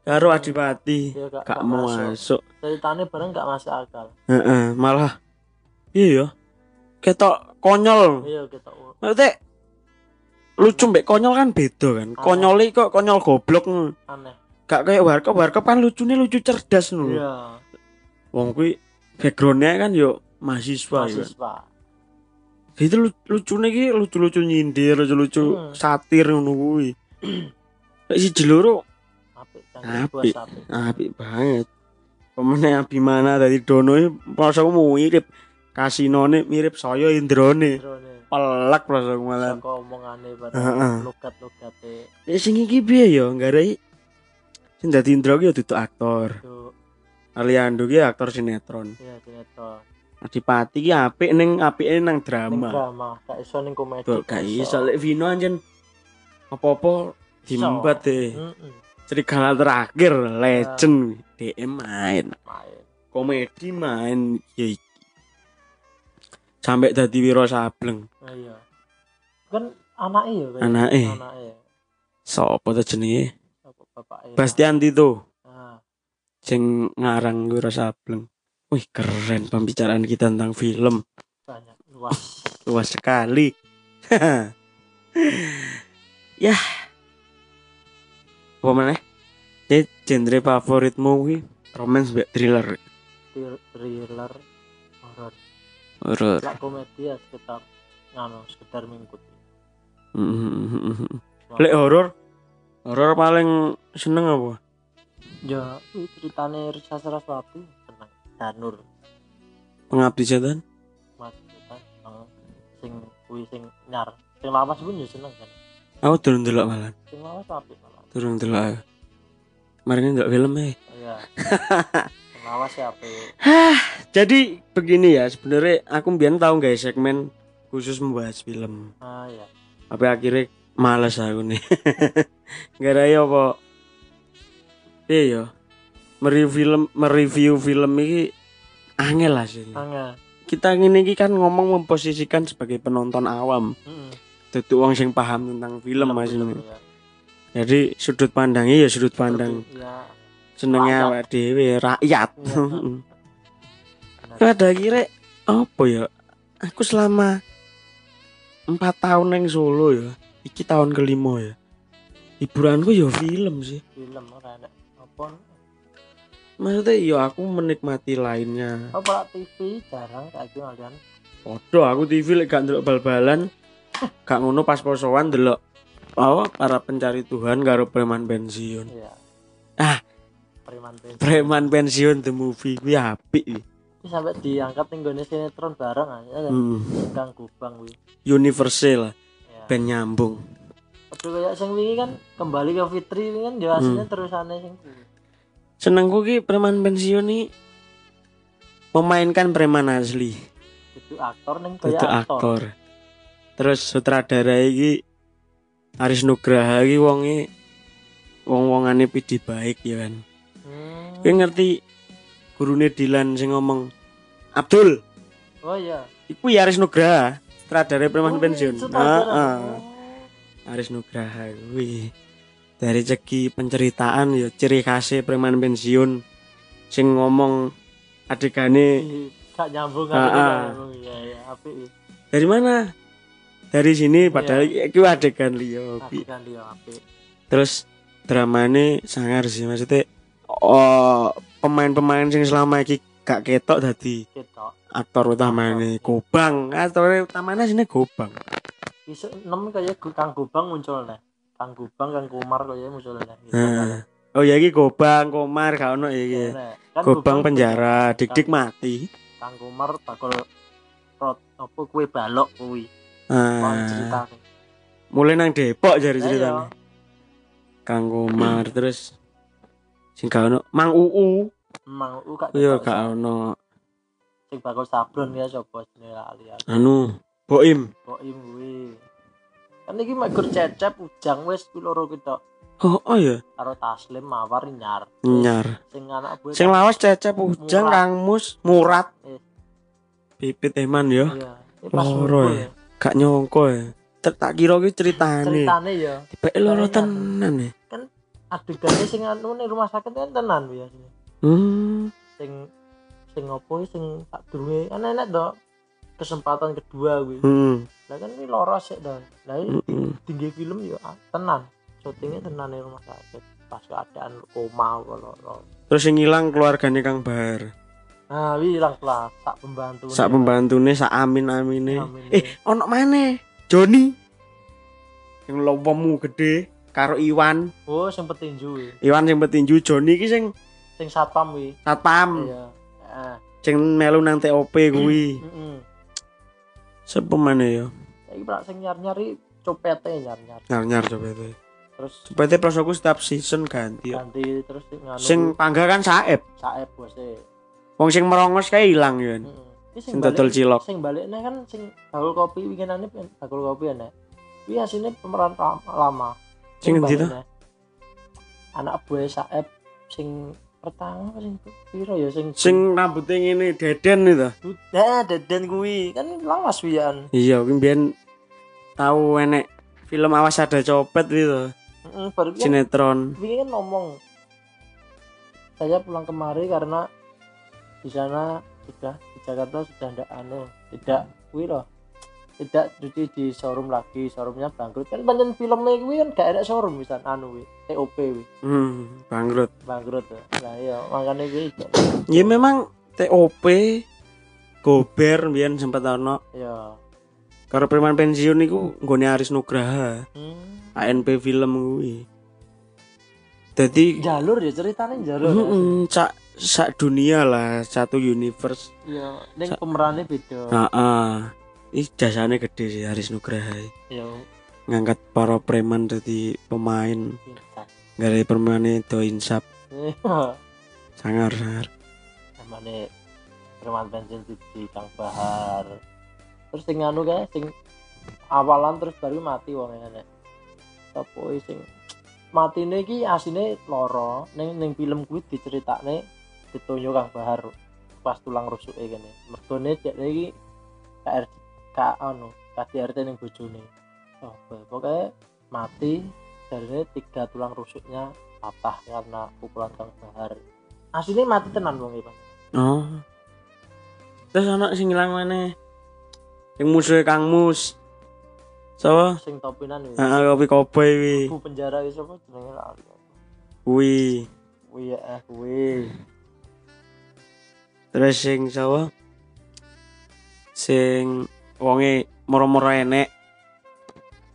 Karo Adipati. ya gak, Gak mau masuk. Ceritane bareng gak masuk akal. Heeh, malah iya ya. Ketok konyol. Iya kita Maksudnya lucu mbek konyol kan beda kan. Konyol iki kok konyol goblok. aneh. Gak kayak warkop, warkop kan lucunya lucu cerdas ngono. Iya. Wong kuwi backgroundnya kan yo mahasiswa ya. Itu lu- lucune iki lucu-lucu nyindir, lucu-lucu Hmm. satir ngono kuwi. Apik jangkrik bos Apik. apik. apik banget. Pemene Abimana dari Dono iki rasaku mirip. Kasinone mirip saya Indrane. Drone. pelak plus aku malah. saka omongane pada Heeh. logat-logate Ya sing iki piye ya nggarai sing dadi Indra ki ya duduk aktor. Aliando ki aktor sinetron. ya sinetron Adipati ki apik ning apike nang ning drama. drama gak iso ning komedi Tuh gak iso lek Vino anjen apa-apa dimbat deh. Heeh, Serigala terakhir legend DM main. main Komedi main ya iki. Sampai dadi Wiro Sableng. Nah, iya kan anake ya kayak Anake. anake Sopo ta jenenge? apa bapake Bastian Tito. nah, sing ngarang Wiro Sableng. Wih keren pembicaraan kita tentang film banyak luas luas sekali. ya. Apa mana? Ini genre favoritmu kuwi romance mbek thriller. Thril- thriller horor Horor. lah komedi ya sekitar ngano sekitar mengikuti Mhm. Lek horor, horor paling seneng apa? ya kuwi ceritane Risa Saraswati Danur Pengabdi setan? mas kan eh, sing kuwi sing nyar sing lawas pun ya seneng kan Aku durung delok malah. sing lawas apik malah Durung delok. aku. Mari ndelok film e. iya sing lawas ya apik Jadi begini ya, sebenarnya aku biar tahu guys segmen khusus membahas film. ah ya Tapi akhirnya males aku nih. Gara ya apa? Iya ya. Mereview film, mereview film ini angel lah sih. angel Kita ini iki kan ngomong memposisikan sebagai penonton awam, heeh tutu wong sing paham tentang film mas ini. ya. Jadi sudut pandangnya ya sudut pandang ya senengnya awak dhewe rakyat. Bener. Pada akhirnya apa ya? Aku selama empat tahun neng Solo ya. Iki tahun kelima ya. Hiburanku ya film sih. film ora apa Maksudnya ya aku menikmati lainnya. apa lah TV jarang kayak gitu ngalian Podo aku TV lek gak ndelok bal-balan. Gak ngono pas posoan ndelok apa para pencari Tuhan karo preman pensiun. iya Ah. preman pensiun Preman pensiun the movie kuwi apik. Ini sampai diangkat ning gone sinetron bareng aja Hmm. Kang Gubang kuwi Universal lah, ya ben nyambung. Padha kayak sing wingi kan kembali ke Fitri kan Hmm. ya aslinya terusane sing kuwi Senengku ki preman pensiun nih memainkan preman asli. itu aktor ning itu kaya aktor, aktor. Terus sutradara iki Aris Nugraha iki wonge wong-wongane pidi baik ya kan. Hmm. Kowe ngerti gurune Dilan sing ngomong Abdul, oh iya iku ya Aris Nugraha, sutradara preman Oh, pensiun. sutradara. Heeh. Oh. Aris Nugraha kuwi. Dari segi penceritaan ya ciri khasnya preman pensiun. Sing ngomong adegane gak nyambung nyambung. Ya ya dari mana? Dari sini padahal itu adegan liya. Ki. adegan dia apik terus dramanya sangar sih maksudnya oh pemain-pemain sing selama iki gak ketok dadi ketok. aktor utamanya Gobang. Aktor utamanya sini Gobang. Iso nem kaya Kang Gubang muncul nih Kang Gubang Kang Kumar kaya muncul nih gitu, Nah. oh ya iki Gobang Komar gak ono ya iki Nah, kan Gobang penjara dik-dik mati. Kang Kumar bakal rot apa kue balok kuwi. Ah. Mulai nang Depok jari Lah, ceritanya iya. Kang Komar terus sing gak ono Mang Uu. Emang u gak iya gak ono. Sing bakal sablon ya sapa jenenge lali anu Boim. Boim kuwi kan iki mek gur cecep ujang wis kuwi loro ketok oh, oh ya karo Taslim Mawar nyar nyar sing anak gue Sing lawas Cecep Ujang. Kang Mus Murat. Eh. Pipit Eman ya. iya ini pas Loro ya. Gak nyongko ya. Tak tak kira ki ceritane. ceritane ya Tiba loro Ceritanya. tenan ya. adegannya sing anu ning rumah sakit kan tenan biasanya Hmm. sing sing opo sing tak durunge kan enak to kesempatan kedua kuwi Hmm. Lah kan ini loro sik to lah tinggi film ya ah, tenan syutingnya tenan ning rumah sakit pas keadaan koma loro Terus yang hilang keluarganya Kang Bahar. nah wi hilang kelas tak pembantu Sak pembantune sak amin amine. Amine. Eh, ono mana? Joni. Yang lompemu gede karo Iwan. oh sing petinju. Iwan sing petinju Joni ki sing sing satpam wi satpam. iya ah Sing melu nang TOP kuwi. heeh Sapa maneh ya? Saiki prak sing nyar-nyari copete nyar-nyar. Nyar nyar coba itu terus seperti prosoku setiap season ganti ganti terus nganu sing panggah kan saeb saeb bose wong sing merongos kayak hilang ya heeh Iki sing dodol cilok. sing baliknya kan sing bakul kopi winginane pen- bakul kopi ya Kuwi asine pemeran lama. Sing endi anak buah saeb sing pertama sing piro ya sing sing rambutnya ini deden itu. Nah, deden kuwi. Kan lawas wian. iya kuwi mbiyen tahu enek film awas ada copet gitu. Heeh, baru sinetron. Wingi kan ngomong. Saya pulang kemari karena di sana sudah di Jakarta sudah tidak anu tidak kuwi loh tidak cuci di showroom lagi showroomnya bangkrut. Kan banyak filmnya kuwi kan gak ada showroom misal anu kuwi TOP kuwi. Hmm, bangkrut. Bangkrut lah iya makanya kuwi ya memang TOP gober mbiyen sempat ono. Ya karo preman pensiun niku nggone Aris Nugraha. Hmm. ANP film kuwi. Jadi jalur ya ceritanya jalur ya. heeh, sak sak dunia lah satu universe. Ya ning pemerannya beda. Heeh. Ih jasane gede sih Aris Nugraha ya ngangkat para preman jadi pemain. Pintar dari permane do insap. Iya. sangar sangar. Preman bensin di Kang Bahar terus sing anu kae sing awalan terus baru mati wong ngene. Apa sing matine iki asine loro ning ning film kuwi diceritakne ditonyo Kang Bahar pas tulang rusuke kene. Mergone dek iki KR ka anu KDRT ning bojone. Oh pokoknya mati dari tiga tulang rusuknya patah karena pukulan Kang Bahar. Aslinya mati tenan wong iki Bang. oh. Terus anak sing ilang mana yang musuhnya Kang Mus so sing topinan wis. Heeh, kopi kopi wi Bu penjara wis apa jenenge lali. wi Kuwi ya eh kuwi. terus sing sawo sing wonge moro-moro enek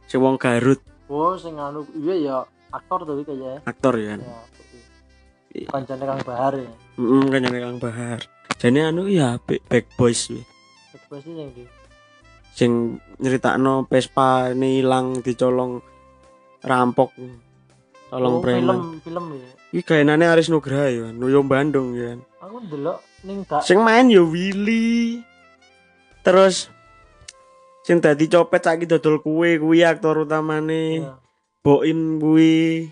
sing wong Garut Oh sing anu iya ya aktor tuh kayaknya. aktor ya Ya. kuwi. Kancane Kang Bahar ya. heeh kan yang Kang Bahar jadi anu ya Big, Big Boys wi Coba sih yang di sing nyeritakno Vespa ini hilang dicolong rampok tolong Oh, film film ya. iki gaenane Aris Nugraha ya Nuyo Bandung ya Aku ndelok ning gak sing main ya Willy terus sing dadi copet saiki dodol kue kuwi aktor utamane ya. Boim kuwi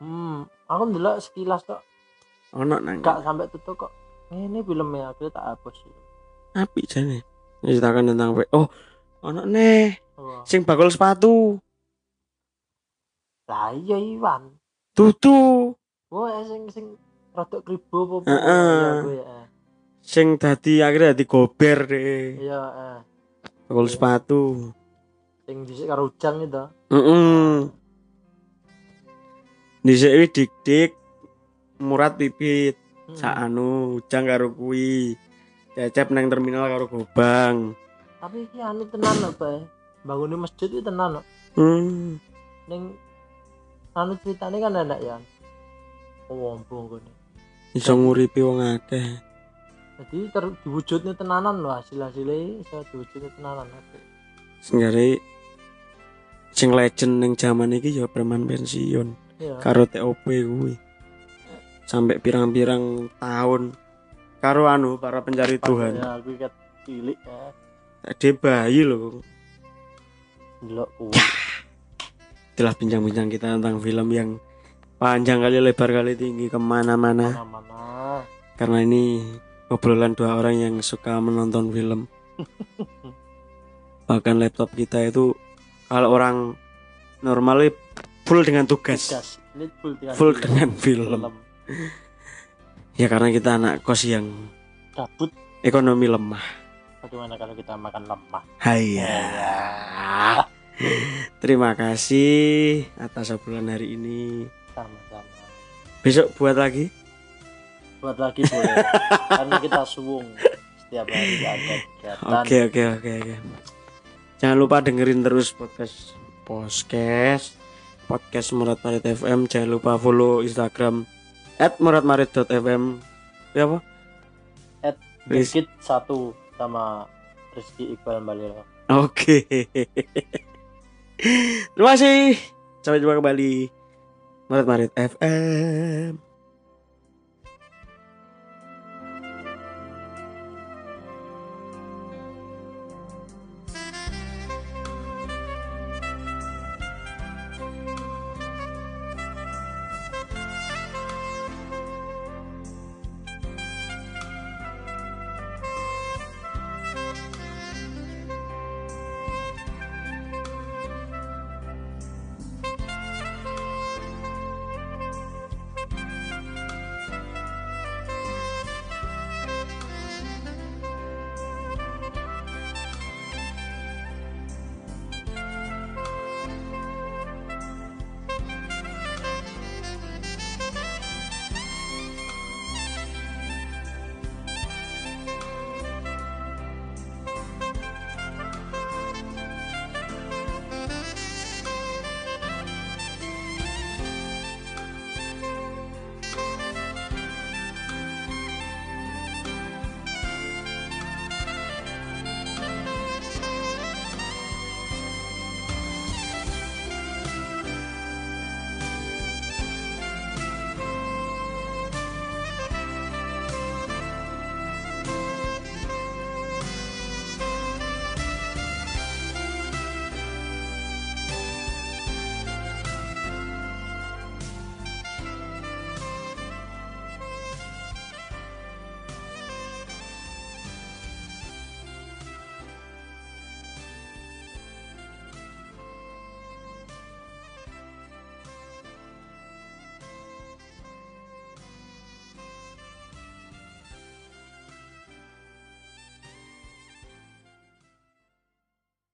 Hmm, aku ndelok sekilas kok ono nang gak sampai tutup kok. Ini filmnya aku tak hapus. api jane ceritakan tentang oh ono nih Wah. sing bakul sepatu Lah iya Iwan. tutu Oh, eh, sing sing rada kribo apa? Heeh. Ya, kuwi, eh. sing dadi akhirnya dadi gober deh Iya, eh. bakul Iya. sepatu Sing dhisik karo Ujang itu. Heeh. Dhisik wi dik-dik Murat pipit Hmm. sak anu ujang karo kuwi. Cecep nang terminal karo Gobang. Tapi iki anu tenan lho, Pak. Bangunnya masjid itu tenan lho. Hmm. Ning anu ceritane kan enak ya. Wombong kene. Iso nguripi wong akeh. Jadi ter diwujudnya tenanan lho hasil-hasilnya iso diwujudnya tenanan. Senggare sing legend ning jaman iki ya preman pensiun Iya. karo TOP kuwi. Sampai pirang-pirang tahun karo anu para pencari Tuhan. Ya, aku ket cilik ya. Tadi bayi loh. Delok kuwi. Itulah bincang-bincang kita tentang film yang panjang kali lebar kali tinggi ke mana-mana Mana-mana. karena ini obrolan dua orang yang suka menonton film bahkan laptop kita itu kalau orang normal full dengan tugas Gas. Ini full dengan film. dengan film ya karena kita anak kos yang Gabut. ekonomi lemah Bagaimana kalau kita makan lemah? Haya. Terima kasih atas obrolan hari ini. Sama-sama. Besok buat lagi. Buat lagi boleh. Karena kita suwung setiap hari ada kegiatan. Oke oke oke oke. Jangan lupa dengerin terus podcast podcast podcast Murat Marit FM. Jangan lupa follow Instagram at muradmarit.fm ya apa? at biskit satu sama Rizky Iqbal Balil oke. Okay. terima kasih. Sampai jumpa kembali. Marit Marit FM